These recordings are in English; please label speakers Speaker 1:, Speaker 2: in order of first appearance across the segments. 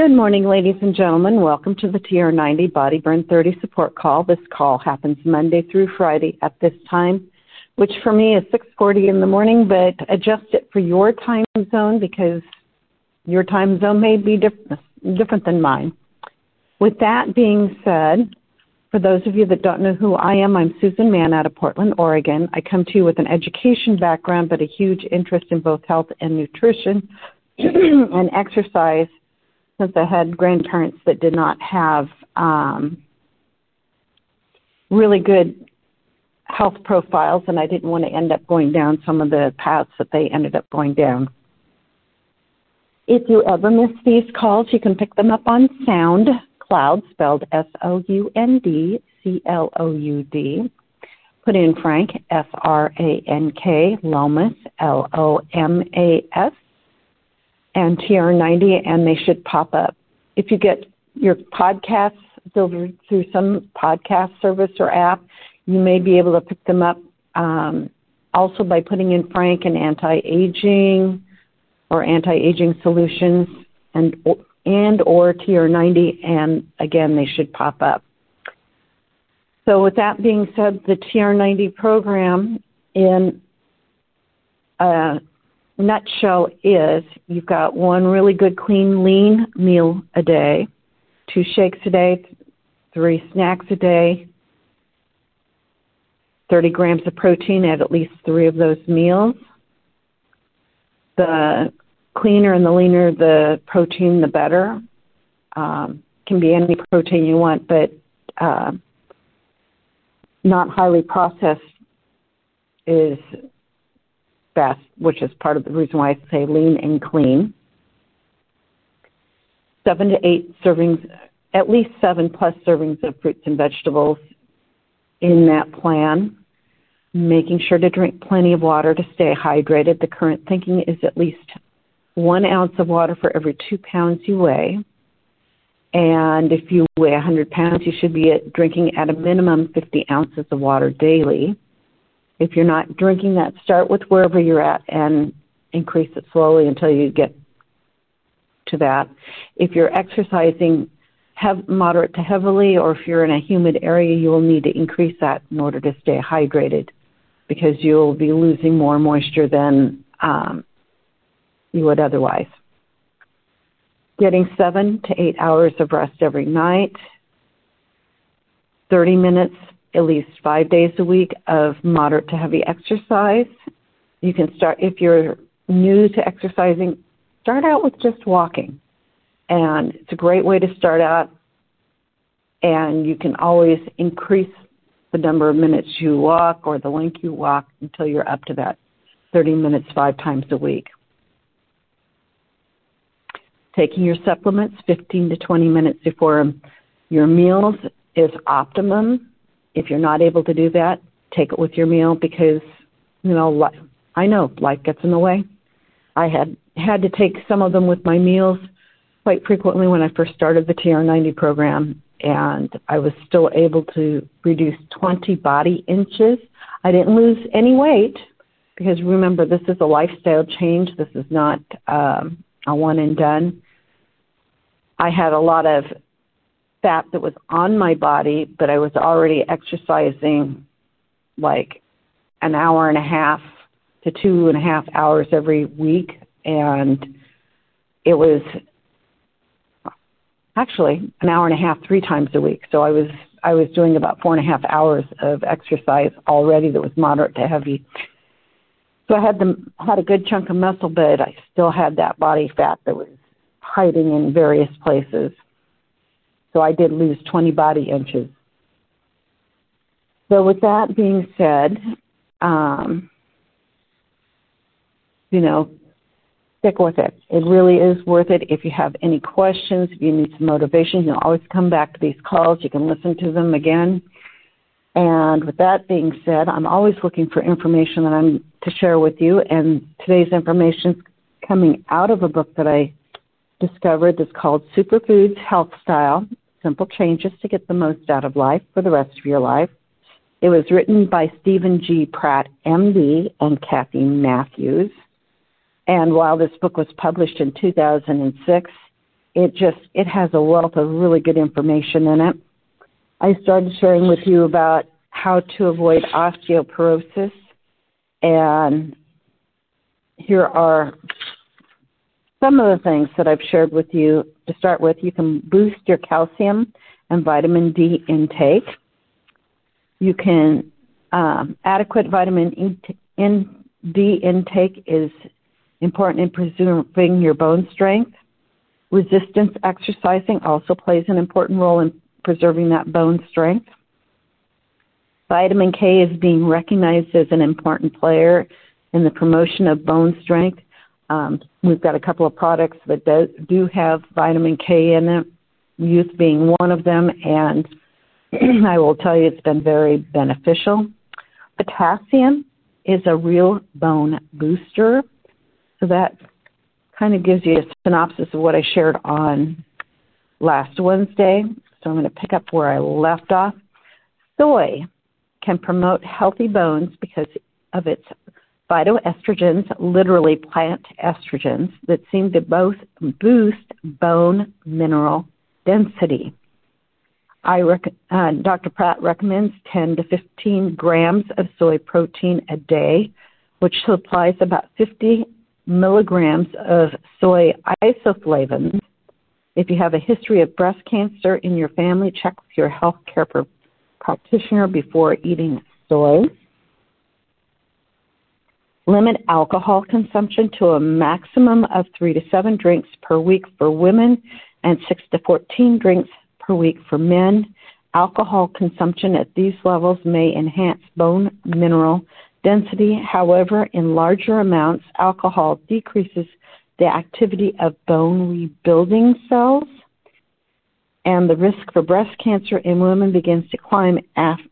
Speaker 1: Good morning, ladies and gentlemen. Welcome to the TR90 Body Burn 30 support call. This call happens Monday through Friday at this time, which for me is 6:40 in the morning, but adjust it for your time zone because your time zone may be different different than mine. With that being said, for those of you that don't know who I am, I'm Susan Mann out of Portland, Oregon. I come to you with an education background, but a huge interest in both health and nutrition and exercise since I had grandparents that did not have um, really good health profiles, and I didn't want to end up going down some of the paths that they ended up going down. If you ever miss these calls, you can pick them up on Sound Cloud, spelled S O U N D C L O U D. Put in Frank, F R A N K, Lomas, L O M A S, and TR90, and they should pop up. If you get your podcasts delivered through some podcast service or app, you may be able to pick them up um, also by putting in Frank and anti-aging or anti-aging solutions and and or TR90, and again they should pop up. So with that being said, the TR90 program in a nutshell is you've got one really good clean lean meal a day, two shakes a day, three snacks a day, 30 grams of protein at at least three of those meals. The cleaner and the leaner the protein, the better. Um, can be any protein you want, but uh, not highly processed is best, which is part of the reason why I say lean and clean. Seven to eight servings, at least seven plus servings of fruits and vegetables in that plan. Making sure to drink plenty of water to stay hydrated. The current thinking is at least one ounce of water for every two pounds you weigh. And if you weigh 100 pounds, you should be drinking at a minimum 50 ounces of water daily. If you're not drinking that, start with wherever you're at and increase it slowly until you get to that. If you're exercising have moderate to heavily, or if you're in a humid area, you will need to increase that in order to stay hydrated because you'll be losing more moisture than um, you would otherwise. Getting seven to eight hours of rest every night, 30 minutes at least five days a week of moderate to heavy exercise. You can start, if you're new to exercising, start out with just walking. And it's a great way to start out. And you can always increase the number of minutes you walk or the length you walk until you're up to that 30 minutes five times a week. Taking your supplements 15 to 20 minutes before your meals is optimum. If you're not able to do that, take it with your meal because, you know, I know life gets in the way. I had had to take some of them with my meals quite frequently when I first started the TR90 program, and I was still able to reduce 20 body inches. I didn't lose any weight because remember, this is a lifestyle change. This is not um, a one and done. I had a lot of fat that was on my body, but I was already exercising like an hour and a half to two and a half hours every week. And it was actually an hour and a half three times a week. So I was I was doing about four and a half hours of exercise already that was moderate to heavy. So I had the had a good chunk of muscle, but I still had that body fat that was hiding in various places. So I did lose 20 body inches. So with that being said, um, you know, stick with it. It really is worth it. If you have any questions, if you need some motivation, you can always come back to these calls. You can listen to them again. And with that being said, I'm always looking for information that I'm to share with you. And today's information is coming out of a book that I discovered that's called Superfoods Health Style Simple Changes to Get the Most Out of Life for the Rest of Your Life. It was written by Steven G. Pratt, MD, and Kathy Matthews. And while this book was published in 2006, it just it has a wealth of really good information in it. I started sharing with you about how to avoid osteoporosis and here are some of the things that I've shared with you. To start with, you can boost your calcium and vitamin D intake. You can um, adequate vitamin e in, D intake is important in preserving your bone strength. Resistance exercising also plays an important role in preserving that bone strength. Vitamin K is being recognized as an important player in the promotion of bone strength. Um, we've got a couple of products that do, do have vitamin K in it, youth being one of them, and I will tell you it's been very beneficial. Potassium is a real bone booster. So that kind of gives you a synopsis of what I shared on last Wednesday. So I'm going to pick up where I left off. Soy can promote healthy bones because of its phytoestrogens, literally plant estrogens, that seem to both boost bone mineral density. I rec- uh, Dr. Pratt recommends 10 to 15 grams of soy protein a day, which supplies about 50 milligrams of soy isoflavones. If you have a history of breast cancer in your family, check with your health care practitioner before eating soy. Limit alcohol consumption to a maximum of three to seven drinks per week for women and six to 14 drinks per week for men. Alcohol consumption at these levels may enhance bone mineral density. However, in larger amounts, alcohol decreases the activity of bone rebuilding cells, and the risk for breast cancer in women begins to climb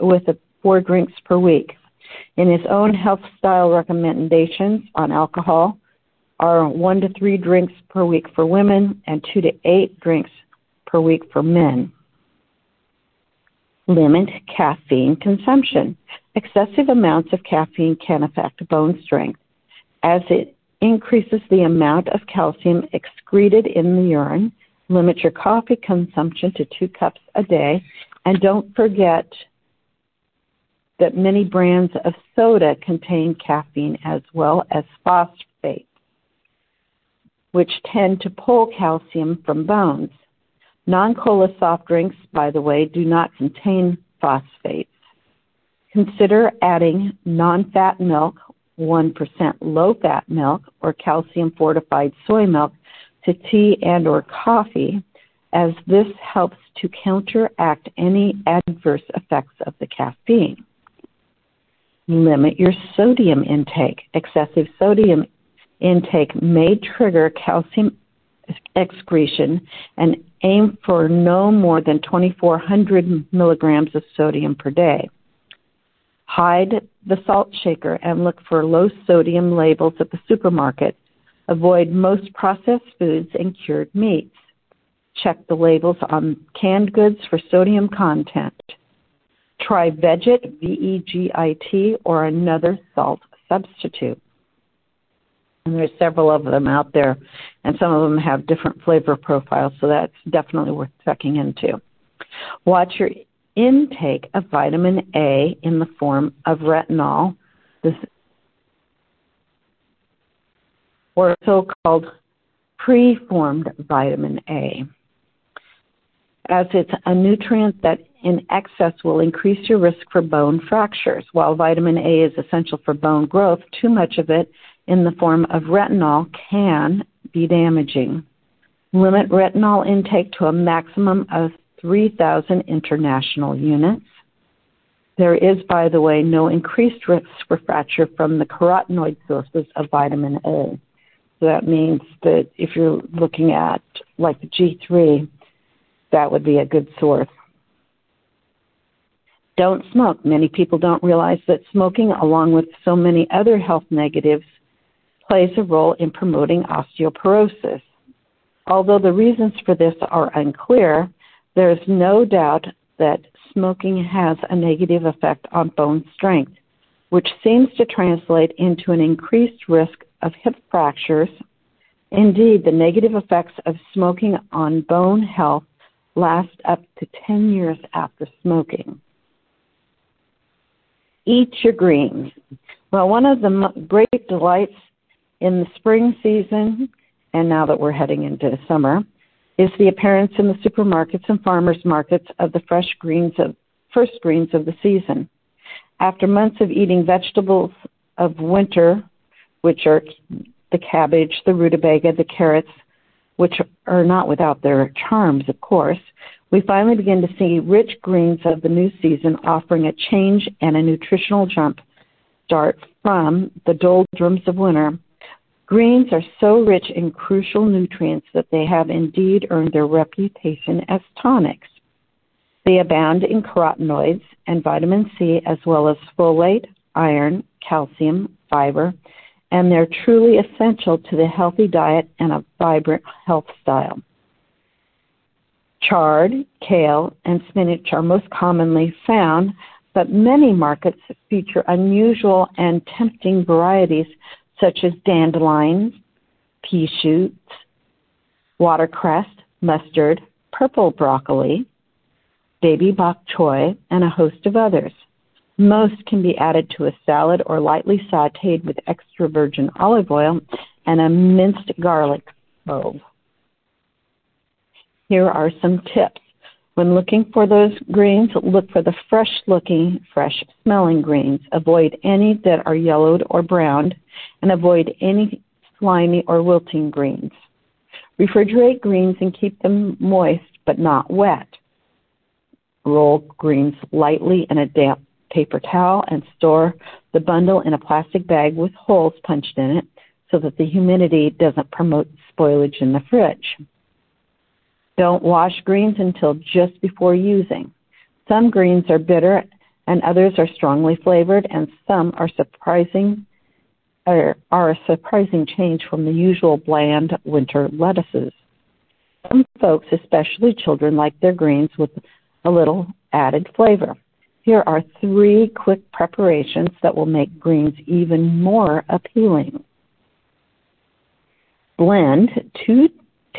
Speaker 1: with four drinks per week. In his own health style recommendations on alcohol are one to three drinks per week for women and two to eight drinks per week for men. Limit caffeine consumption. Excessive amounts of caffeine can affect bone strength as it increases the amount of calcium excreted in the urine. Limit your coffee consumption to two cups a day. And don't forget that many brands of soda contain caffeine as well as phosphates, which tend to pull calcium from bones. Non cola soft drinks, by the way, do not contain phosphates. Consider adding non fat milk, 1% low fat milk, or calcium fortified soy milk to tea and or coffee as this helps to counteract any adverse effects of the caffeine. Limit your sodium intake. Excessive sodium intake may trigger calcium excretion and aim for no more than 2400 milligrams of sodium per day. Hide the salt shaker and look for low sodium labels at the supermarket. Avoid most processed foods and cured meats. Check the labels on canned goods for sodium content. Try Vegit, V E G I T, or another salt substitute. And there's several of them out there, and some of them have different flavor profiles, so that's definitely worth checking into. Watch your intake of vitamin A in the form of retinol, this, or so-called preformed vitamin A, as it's a nutrient that in excess will increase your risk for bone fractures. While vitamin A is essential for bone growth, too much of it in the form of retinol can be damaging. Limit retinol intake to a maximum of 3,000 international units. There is, by the way, no increased risk for fracture from the carotenoid sources of vitamin A. So that means that if you're looking at like the G3, that would be a good source. Don't smoke. Many people don't realize that smoking, along with so many other health negatives, plays a role in promoting osteoporosis. Although the reasons for this are unclear, there is no doubt that smoking has a negative effect on bone strength, which seems to translate into an increased risk of hip fractures Indeed, the negative effects of smoking on bone health last up to 10 years after smoking. Eat your greens. Well, one of the great delights in the spring season, and now that we're heading into summer, is the appearance in the supermarkets and farmers markets of the fresh greens of first greens of the season. After months of eating vegetables of winter, which are the cabbage, the rutabaga, the carrots, which are not without their charms, of course, we finally begin to see rich greens of the new season offering a change and a nutritional jump start from the doldrums of winter. Greens are so rich in crucial nutrients that they have indeed earned their reputation as tonics. They abound in carotenoids and vitamin C, as well as folate, iron, calcium, fiber, and they're truly essential to the healthy diet and a vibrant health style. Chard, kale, and spinach are most commonly found, but many markets feature unusual and tempting varieties such as dandelions, pea shoots, watercress, mustard, purple broccoli, baby bok choy, and a host of others. Most can be added to a salad or lightly sauteed with extra virgin olive oil and a minced garlic clove. Here are some tips. When looking for those greens, look for the fresh looking, fresh smelling greens. Avoid any that are yellowed or browned, and avoid any slimy or wilting greens. Refrigerate greens and keep them moist but not wet. Roll greens lightly in a damp paper towel and store the bundle in a plastic bag with holes punched in it so that the humidity doesn't promote spoilage in the fridge. Don't wash greens until just before using. Some greens are bitter and others are strongly flavored and some are surprising are, are a surprising change from the usual bland winter lettuces. Some folks, especially children, like their greens with a little added flavor. Here are three quick preparations that will make greens even more appealing. Blend two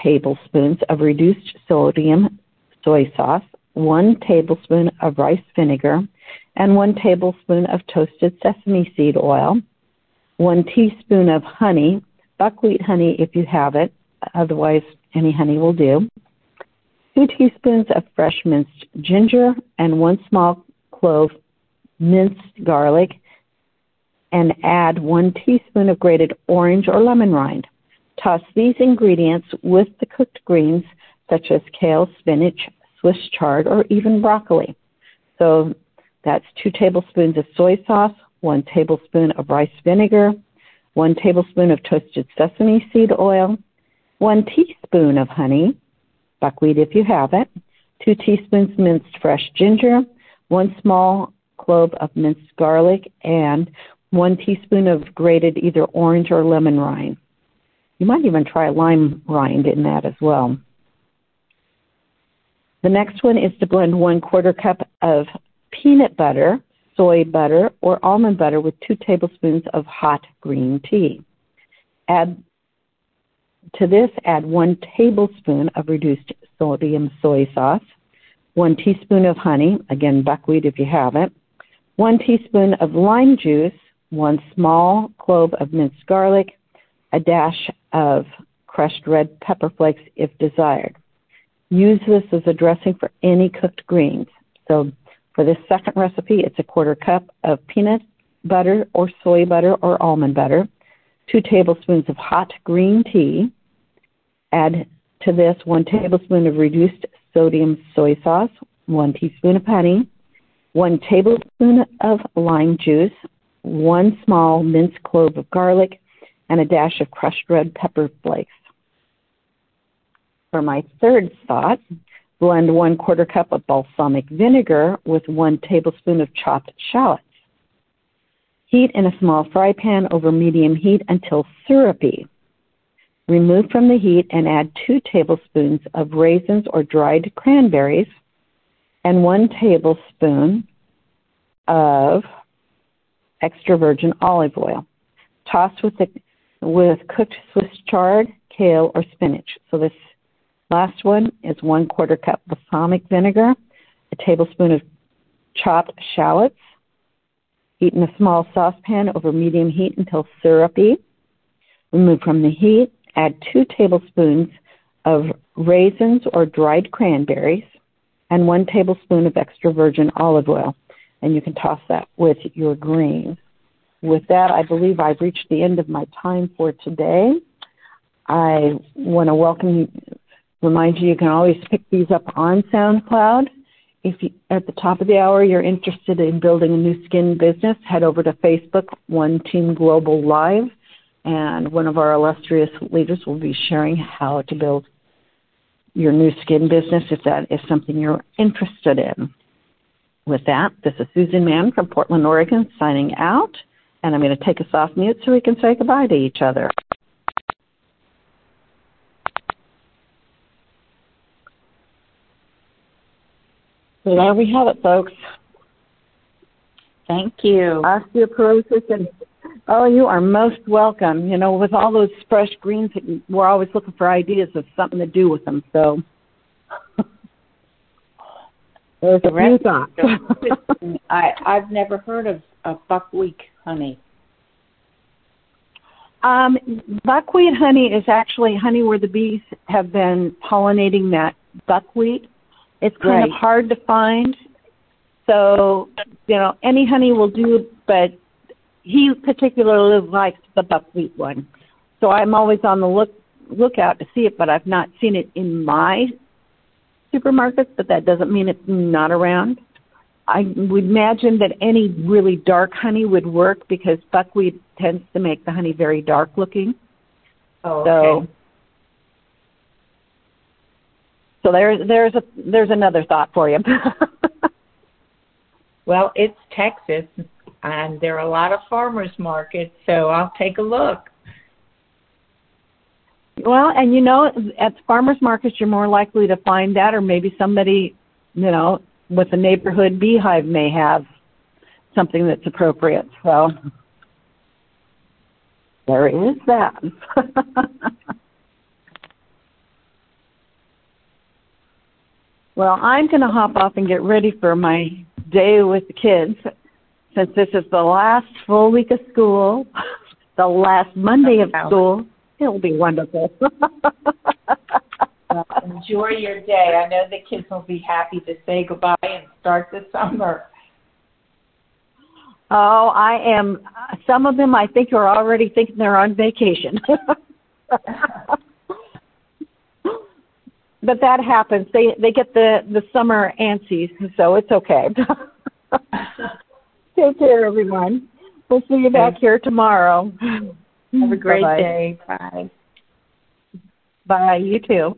Speaker 1: tablespoons of reduced sodium soy sauce, one tablespoon of rice vinegar, and one tablespoon of toasted sesame seed oil, one teaspoon of honey, buckwheat honey if you have it, otherwise, any honey will do, two teaspoons of fresh minced ginger, and one small clove minced garlic and add one teaspoon of grated orange or lemon rind. Toss these ingredients with the cooked greens such as kale, spinach, Swiss chard, or even broccoli. So that's two tablespoons of soy sauce, one tablespoon of rice vinegar, one tablespoon of toasted sesame seed oil, one teaspoon of honey, buckwheat if you have it, two teaspoons minced fresh ginger, one small clove of minced garlic, and one teaspoon of grated either orange or lemon rind. You might even try lime rind in that as well. The next one is to blend one quarter cup of peanut butter, soy butter, or almond butter with two tablespoons of hot green tea. Add to this, add one tablespoon of reduced sodium soy sauce, one teaspoon of honey, again buckwheat if you have it, one teaspoon of lime juice, one small clove of minced garlic, a dash of crushed red pepper flakes if desired. Use this as a dressing for any cooked greens. So for this second recipe, it's a quarter cup of peanut butter or soy butter or almond butter, two tablespoons of hot green tea. Add to this one tablespoon of reduced sodium soy sauce, one teaspoon of honey, one tablespoon of lime juice, one small minced clove of garlic, and a dash of crushed red pepper flakes. For my third thought, blend one quarter cup of balsamic vinegar with one tablespoon of chopped shallots. Heat in a small fry pan over medium heat until syrupy. Remove from the heat and add two tablespoons of raisins or dried cranberries and one tablespoon of extra virgin olive oil. Toss with the with cooked Swiss chard, kale, or spinach. So this last one is one quarter cup balsamic vinegar, a tablespoon of chopped shallots, heat in a small saucepan over medium heat until syrupy. Remove from the heat, add two tablespoons of raisins or dried cranberries, and one tablespoon of extra virgin olive oil. And you can toss that with your greens. With that, I believe I've reached the end of my time for today. I want to welcome you, remind you you can always pick these up on SoundCloud. If you, at the top of the hour you're interested in building a Nu Skin business, head over to Facebook, One Team Global Live, and one of our illustrious leaders will be sharing how to build your Nu Skin business if that is something you're interested in. With that, this is Susan Mann from Portland, Oregon, signing out, and I'm going to take us off mute so we can say goodbye to each other. So there we have it, folks.
Speaker 2: Thank you.
Speaker 1: Osteoporosis and Oh, you are most welcome. You know, with all those fresh greens, we're always looking for ideas of something to do with them. So there's a few thoughts.
Speaker 2: I I've never heard of, of buckwheat honey.
Speaker 1: Um, buckwheat honey is actually honey where the bees have been pollinating that buckwheat. It's kind
Speaker 2: right.
Speaker 1: of hard to find. So, you know, any honey will do, but he particularly likes the buckwheat one. So I'm always on the look lookout to see it, but I've not seen it in my supermarkets, but that doesn't mean it's not around. I would imagine that any really dark honey would work because buckwheat tends to make the honey very dark looking.
Speaker 2: Oh, okay.
Speaker 1: So, so there's there's a there's another thought for you.
Speaker 2: well, it's Texas, and there are a lot of farmers markets, so I'll take a look.
Speaker 1: Well, and you know, at farmers markets, you're more likely to find that, or maybe somebody, you know, with a neighborhood beehive may have something that's appropriate. So there is that. well, I'm going to hop off and get ready for my day with the kids since this is the last full week of school, the last Monday of school. It'll be wonderful.
Speaker 2: enjoy your day. I know the kids will be happy to say goodbye and start the summer.
Speaker 1: Oh, I am. Some of them, I think, are already thinking they're on vacation. but that happens. They they get the the summer antsies, so it's okay. Take care, everyone. We'll see you back here tomorrow.
Speaker 2: Have a great Bye-bye. day. Bye.
Speaker 1: Bye. You too.